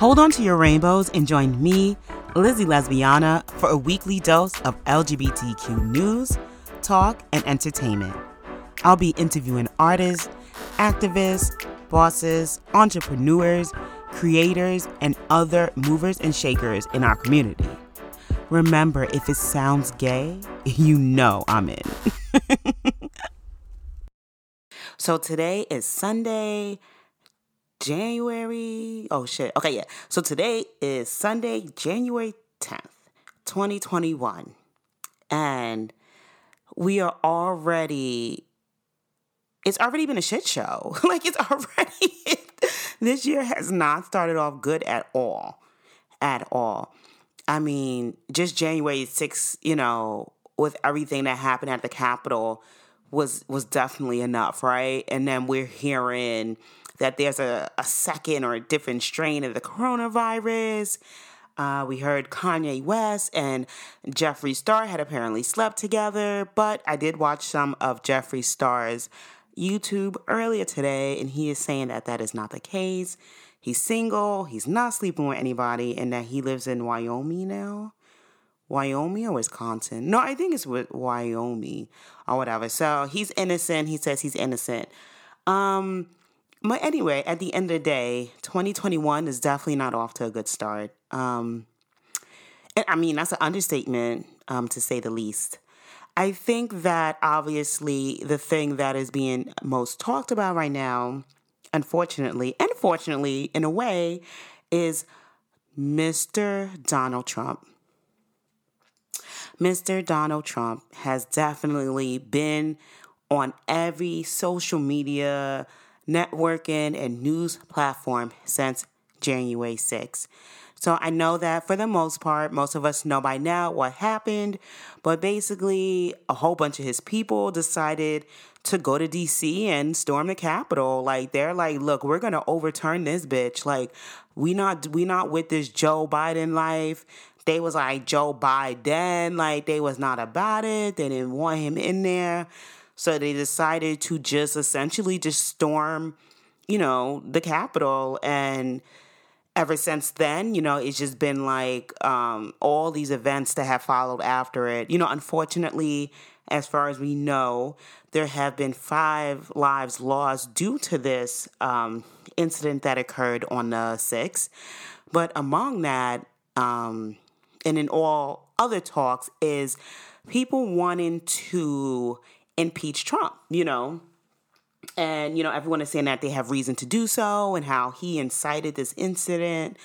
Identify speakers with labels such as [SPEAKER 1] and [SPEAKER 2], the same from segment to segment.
[SPEAKER 1] Hold on to your rainbows and join me, Lizzie Lesbiana, for a weekly dose of LGBTQ news, talk, and entertainment. I'll be interviewing artists, activists, bosses, entrepreneurs, creators, and other movers and shakers in our community. Remember, if it sounds gay, you know I'm in. so today is Sunday, January. Oh shit. Okay, yeah. So today is Sunday, January 10th, 2021. And we are already it's already been a shit show. like it's already this year has not started off good at all. At all. I mean, just January 6th, you know, with everything that happened at the Capitol was was definitely enough, right? And then we're hearing that there's a, a second or a different strain of the coronavirus. Uh, we heard Kanye West and Jeffree Star had apparently slept together, but I did watch some of Jeffree Star's YouTube earlier today, and he is saying that that is not the case. He's single, he's not sleeping with anybody, and that he lives in Wyoming now. Wyoming or Wisconsin? No, I think it's Wyoming or whatever. So he's innocent. He says he's innocent. Um, but anyway, at the end of the day, 2021 is definitely not off to a good start. Um, and I mean, that's an understatement, um, to say the least. I think that obviously the thing that is being most talked about right now, unfortunately, and fortunately in a way, is Mr. Donald Trump. Mr. Donald Trump has definitely been on every social media, networking, and news platform since January 6th. So I know that for the most part, most of us know by now what happened, but basically, a whole bunch of his people decided to go to DC and storm the Capitol. Like they're like, look, we're gonna overturn this bitch. Like we not we not with this Joe Biden life. They was like Joe Biden, like they was not about it. They didn't want him in there. So they decided to just essentially just storm, you know, the Capitol and ever since then, you know, it's just been like um, all these events that have followed after it. You know, unfortunately, as far as we know, there have been five lives lost due to this um, incident that occurred on the 6th. But among that, um, and in all other talks, is people wanting to impeach Trump, you know and, you know, everyone is saying that they have reason to do so and how he incited this incident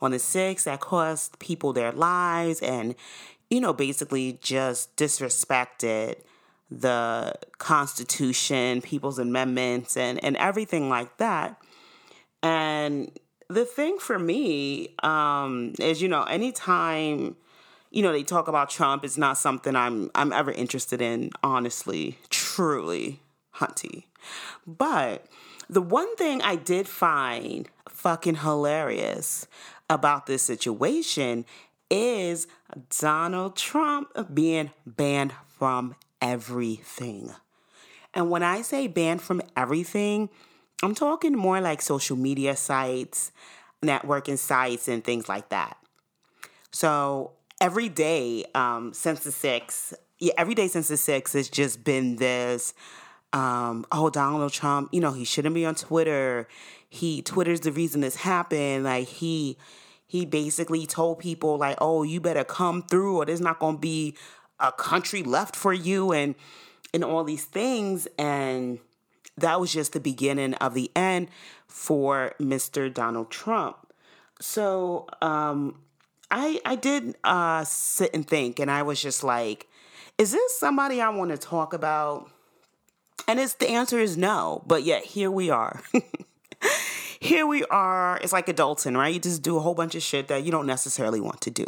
[SPEAKER 1] on the 6th that cost people their lives and, you know, basically just disrespected the Constitution, people's amendments, and, and everything like that. And the thing for me um, is, you know, anytime you know they talk about Trump, it's not something I'm I'm ever interested in. Honestly, truly, Hunty. But the one thing I did find fucking hilarious about this situation is Donald Trump being banned from everything. And when I say banned from everything, I'm talking more like social media sites, networking sites, and things like that. So every day um, since the six, yeah, every day since the six, has just been this um, oh, Donald Trump, you know, he shouldn't be on Twitter. He Twitter's the reason this happened. Like he he basically told people like, oh, you better come through or there's not gonna be a country left for you and and all these things. And that was just the beginning of the end for Mr. Donald Trump. So um I I did uh sit and think and I was just like, is this somebody I want to talk about? And it's the answer is no, but yet here we are. here we are. It's like adulting, right? You just do a whole bunch of shit that you don't necessarily want to do.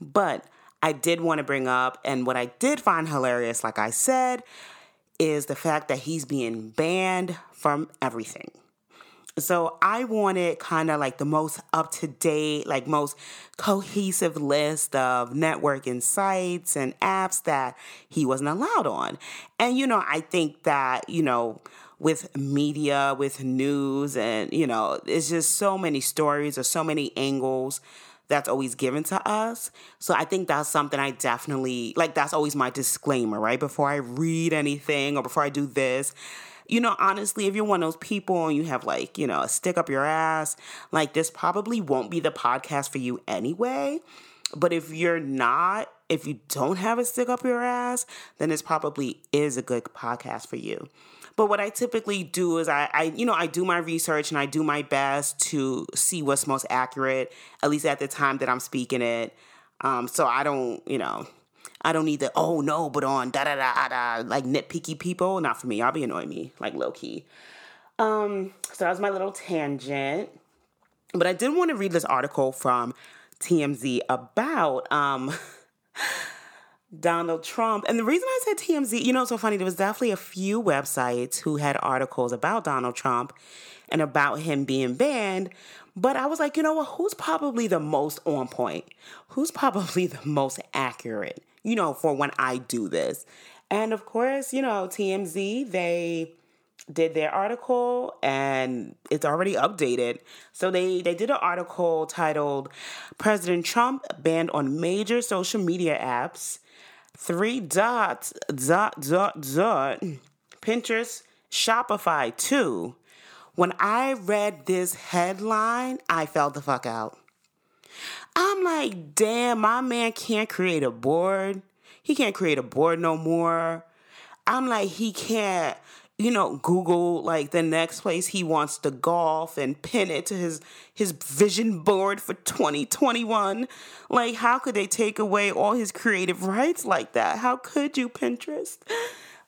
[SPEAKER 1] But I did want to bring up, and what I did find hilarious, like I said, is the fact that he's being banned from everything. So I wanted kind of like the most up to date, like most cohesive list of networking sites and apps that he wasn't allowed on. And, you know, I think that, you know, with media, with news, and you know, it's just so many stories or so many angles that's always given to us. So I think that's something I definitely like. That's always my disclaimer, right? Before I read anything or before I do this. You know, honestly, if you're one of those people and you have like, you know, a stick up your ass, like this probably won't be the podcast for you anyway. But if you're not, if you don't have a stick up your ass, then this probably is a good podcast for you. But what I typically do is I, I, you know, I do my research and I do my best to see what's most accurate, at least at the time that I'm speaking it. Um, so I don't, you know, I don't need the oh no, but on da da da da like nitpicky people. Not for me. I'll be annoying me like low key. Um, so that was my little tangent. But I did want to read this article from TMZ about um Donald Trump. And the reason I said TMZ, you know, it's so funny. There was definitely a few websites who had articles about Donald Trump and about him being banned. But I was like, you know what? Who's probably the most on point? Who's probably the most accurate, you know, for when I do this? And of course, you know, TMZ, they did their article and it's already updated. So they they did an article titled President Trump banned on major social media apps three dots, dot, dot, dot, Pinterest, Shopify too. When I read this headline, I felt the fuck out. I'm like, damn, my man can't create a board. He can't create a board no more. I'm like, he can't you know, Google like the next place he wants to golf and pin it to his his vision board for 2021. Like how could they take away all his creative rights like that? How could you Pinterest?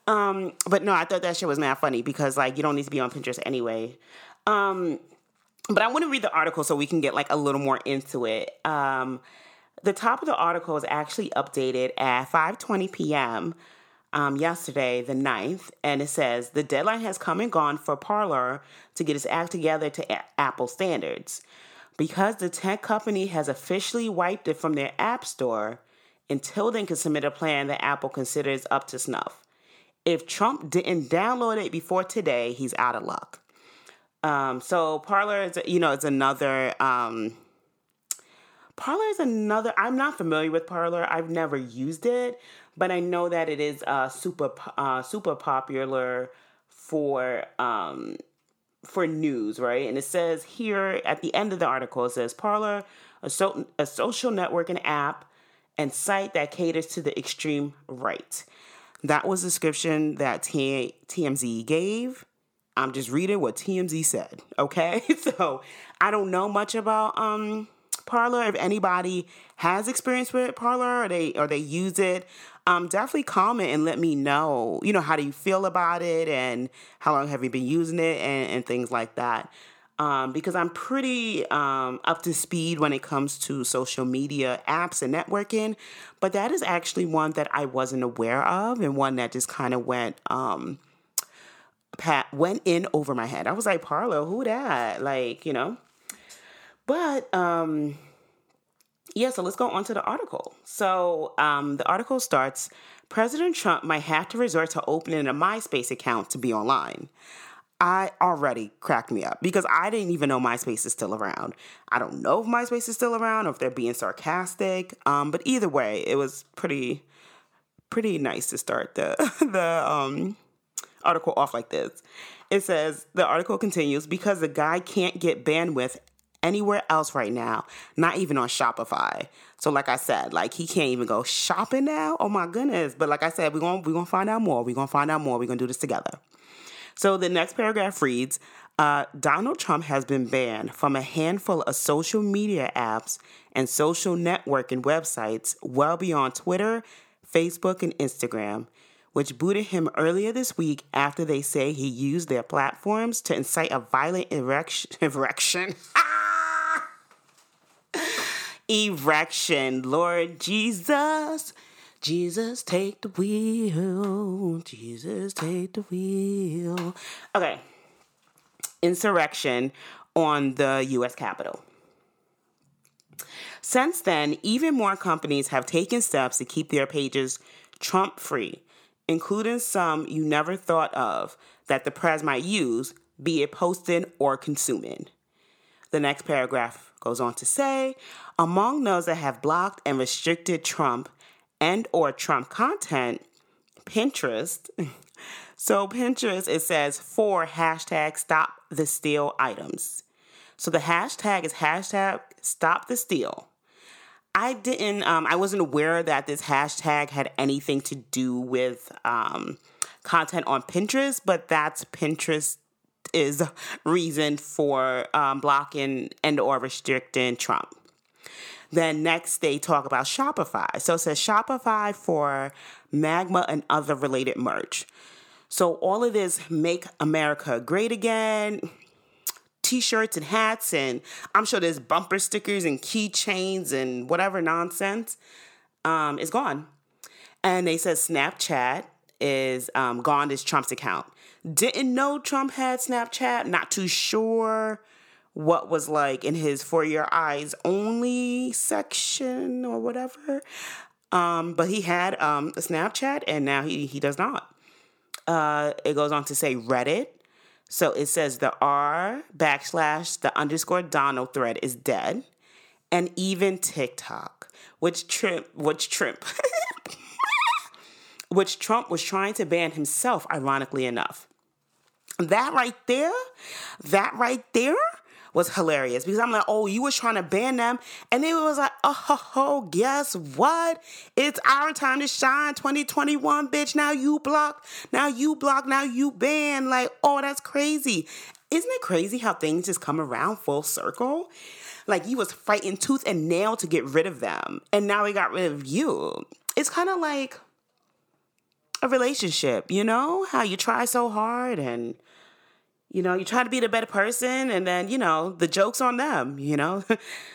[SPEAKER 1] Um, but no, I thought that shit was mad funny because like you don't need to be on Pinterest anyway. Um, but I want to read the article so we can get like a little more into it. Um, the top of the article is actually updated at 5:20 p.m um, yesterday, the 9th, and it says the deadline has come and gone for Parler to get its act together to a- Apple standards. Because the tech company has officially wiped it from their App Store, until then can submit a plan that Apple considers up to snuff. If Trump didn't download it before today, he's out of luck. Um, so Parler is, you know, it's another. Um, Parler is another. I'm not familiar with Parler. I've never used it, but I know that it is uh, super uh, super popular for um, for news, right? And it says here at the end of the article, it says Parler, a, so, a social networking app and site that caters to the extreme right. That was the description that T- TMZ gave. I'm just reading what TMZ said. Okay, so I don't know much about um Parler. If anybody has experience with Parler or they or they use it, um, definitely comment and let me know. You know how do you feel about it and how long have you been using it and, and things like that. Um, because I'm pretty um, up to speed when it comes to social media apps and networking, but that is actually one that I wasn't aware of and one that just kind of went um, pat went in over my head. I was like, Parlo, who that? Like, you know. But um, yeah, so let's go on to the article. So um, the article starts President Trump might have to resort to opening a MySpace account to be online. I already cracked me up because I didn't even know MySpace is still around. I don't know if MySpace is still around or if they're being sarcastic. Um, but either way, it was pretty pretty nice to start the the um, article off like this. It says the article continues because the guy can't get bandwidth anywhere else right now, not even on Shopify. So like I said, like he can't even go shopping now. Oh my goodness. But like I said, we're going we're going to find out more. We're going to find out more. We're going to do this together. So the next paragraph reads, uh, Donald Trump has been banned from a handful of social media apps and social networking websites well beyond Twitter, Facebook, and Instagram, which booted him earlier this week after they say he used their platforms to incite a violent erection. erection. erection. Lord Jesus, Jesus, take the wheel. Jesus, take the wheel. Okay. Insurrection on the US Capitol. Since then, even more companies have taken steps to keep their pages Trump free, including some you never thought of that the press might use, be it posting or consuming. The next paragraph goes on to say, among those that have blocked and restricted Trump and or Trump content, Pinterest. so Pinterest it says for hashtag stop the steal items. So the hashtag is hashtag stop the steal. I didn't um, I wasn't aware that this hashtag had anything to do with um, content on Pinterest, but that's Pinterest is reason for um, blocking and or restricting Trump. Then next they talk about Shopify. So it says Shopify for Magma and other related merch. So all of this make America great again. T-shirts and hats and I'm sure there's bumper stickers and keychains and whatever nonsense um, is gone. And they said Snapchat is um, gone as Trump's account. Didn't know Trump had Snapchat. Not too sure what was like in his for your eyes only section or whatever. Um, but he had um, a Snapchat and now he, he does not. Uh, it goes on to say Reddit. So it says the R backslash the underscore Donald thread is dead. And even TikTok, which Trump, which Trump, which Trump was trying to ban himself, ironically enough. That right there, that right there was hilarious because I'm like, oh, you was trying to ban them. And it was like, oh, ho, ho, guess what? It's our time to shine 2021, bitch. Now you block, now you block, now you ban. Like, oh, that's crazy. Isn't it crazy how things just come around full circle? Like you was fighting tooth and nail to get rid of them. And now we got rid of you. It's kind of like a relationship, you know? How you try so hard and you know, you try to be the better person and then, you know, the joke's on them, you know?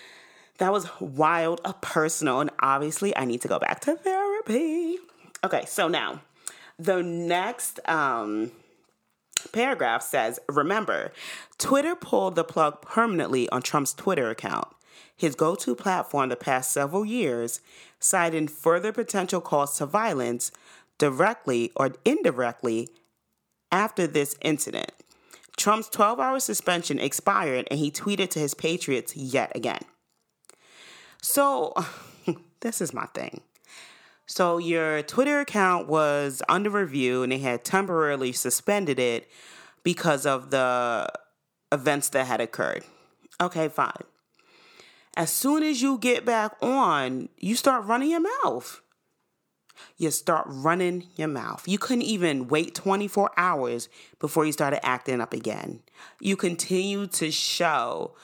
[SPEAKER 1] that was wild, personal, and obviously I need to go back to therapy. Okay, so now the next um paragraph says, remember, Twitter pulled the plug permanently on Trump's Twitter account his go to platform the past several years, citing further potential calls to violence directly or indirectly after this incident. Trump's 12 hour suspension expired and he tweeted to his Patriots yet again. So, this is my thing. So, your Twitter account was under review and they had temporarily suspended it because of the events that had occurred. Okay, fine. As soon as you get back on, you start running your mouth you start running your mouth. You couldn't even wait 24 hours before you started acting up again. You continue to show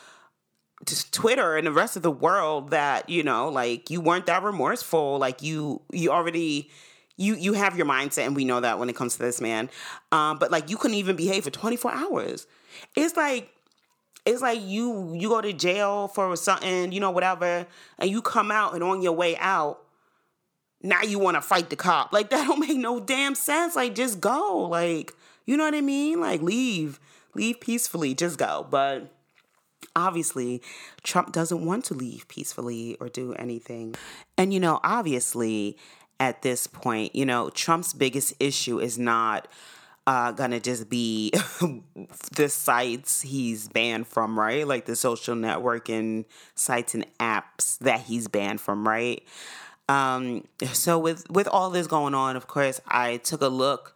[SPEAKER 1] to Twitter and the rest of the world that, you know, like you weren't that remorseful, like you you already you you have your mindset and we know that when it comes to this man. Um but like you couldn't even behave for 24 hours. It's like it's like you you go to jail for something, you know, whatever, and you come out and on your way out, now you want to fight the cop. Like that don't make no damn sense. Like just go. Like, you know what I mean? Like leave. Leave peacefully. Just go. But obviously, Trump doesn't want to leave peacefully or do anything. And you know, obviously, at this point, you know, Trump's biggest issue is not uh, gonna just be the sites he's banned from, right? Like the social networking sites and apps that he's banned from, right? Um, so with with all this going on, of course, I took a look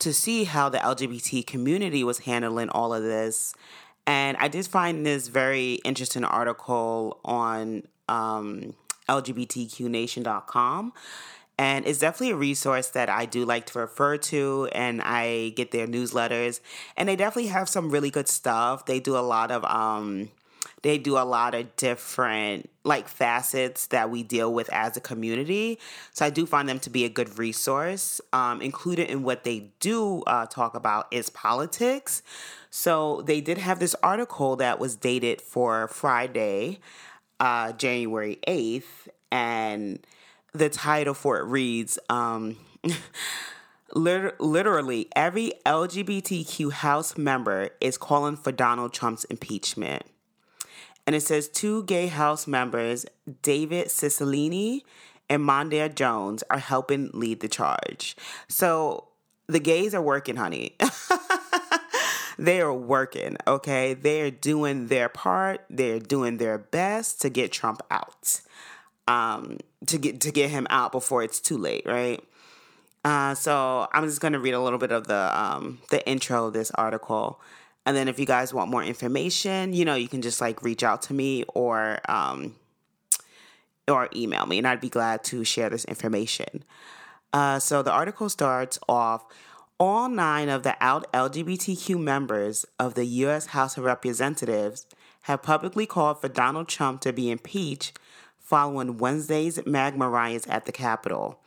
[SPEAKER 1] to see how the LGBT community was handling all of this, and I did find this very interesting article on um, LGBTQNation.com. And it's definitely a resource that I do like to refer to, and I get their newsletters. And they definitely have some really good stuff. They do a lot of um, they do a lot of different like facets that we deal with as a community. So I do find them to be a good resource. Um, included in what they do uh, talk about is politics. So they did have this article that was dated for Friday, uh, January 8th, and the title for it reads um, literally every LGBTQ House member is calling for Donald Trump's impeachment. And it says two gay House members, David Cicilline and Mondaire Jones, are helping lead the charge. So the gays are working, honey. they are working, okay? They're doing their part. They're doing their best to get Trump out. Um, to get to get him out before it's too late, right? Uh, so I'm just gonna read a little bit of the um, the intro of this article, and then if you guys want more information, you know, you can just like reach out to me or um, or email me, and I'd be glad to share this information. Uh, so the article starts off all nine of the out LGBTQ members of the U.S. House of Representatives have publicly called for Donald Trump to be impeached following Wednesday's MAGA riots at the Capitol,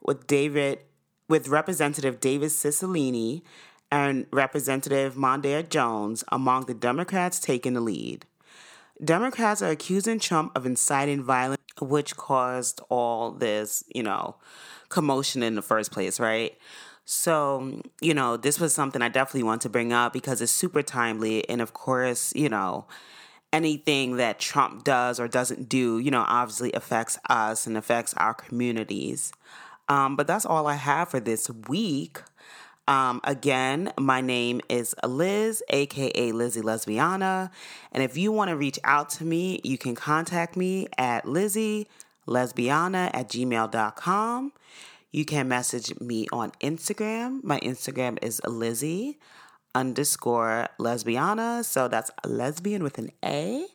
[SPEAKER 1] with David, with Representative David Cicilline and Representative Mondaire Jones among the Democrats taking the lead. Democrats are accusing Trump of inciting violence, which caused all this, you know, commotion in the first place, right? So, you know, this was something I definitely want to bring up because it's super timely. And of course, you know, anything that Trump does or doesn't do, you know, obviously affects us and affects our communities. Um, but that's all I have for this week. Um, again, my name is Liz, aka Lizzie Lesbiana. And if you want to reach out to me, you can contact me at Lizzie lesbiana at gmail.com. You can message me on Instagram. My Instagram is Lizzie underscore lesbiana. So that's lesbian with an A.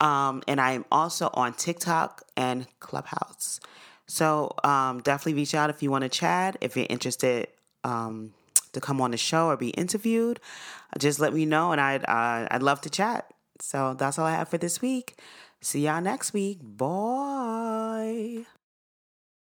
[SPEAKER 1] Um, and I am also on TikTok and Clubhouse. So um, definitely reach out if you want to chat. If you're interested um, to come on the show or be interviewed, just let me know, and I'd uh, I'd love to chat. So that's all I have for this week. See y'all next week. Bye.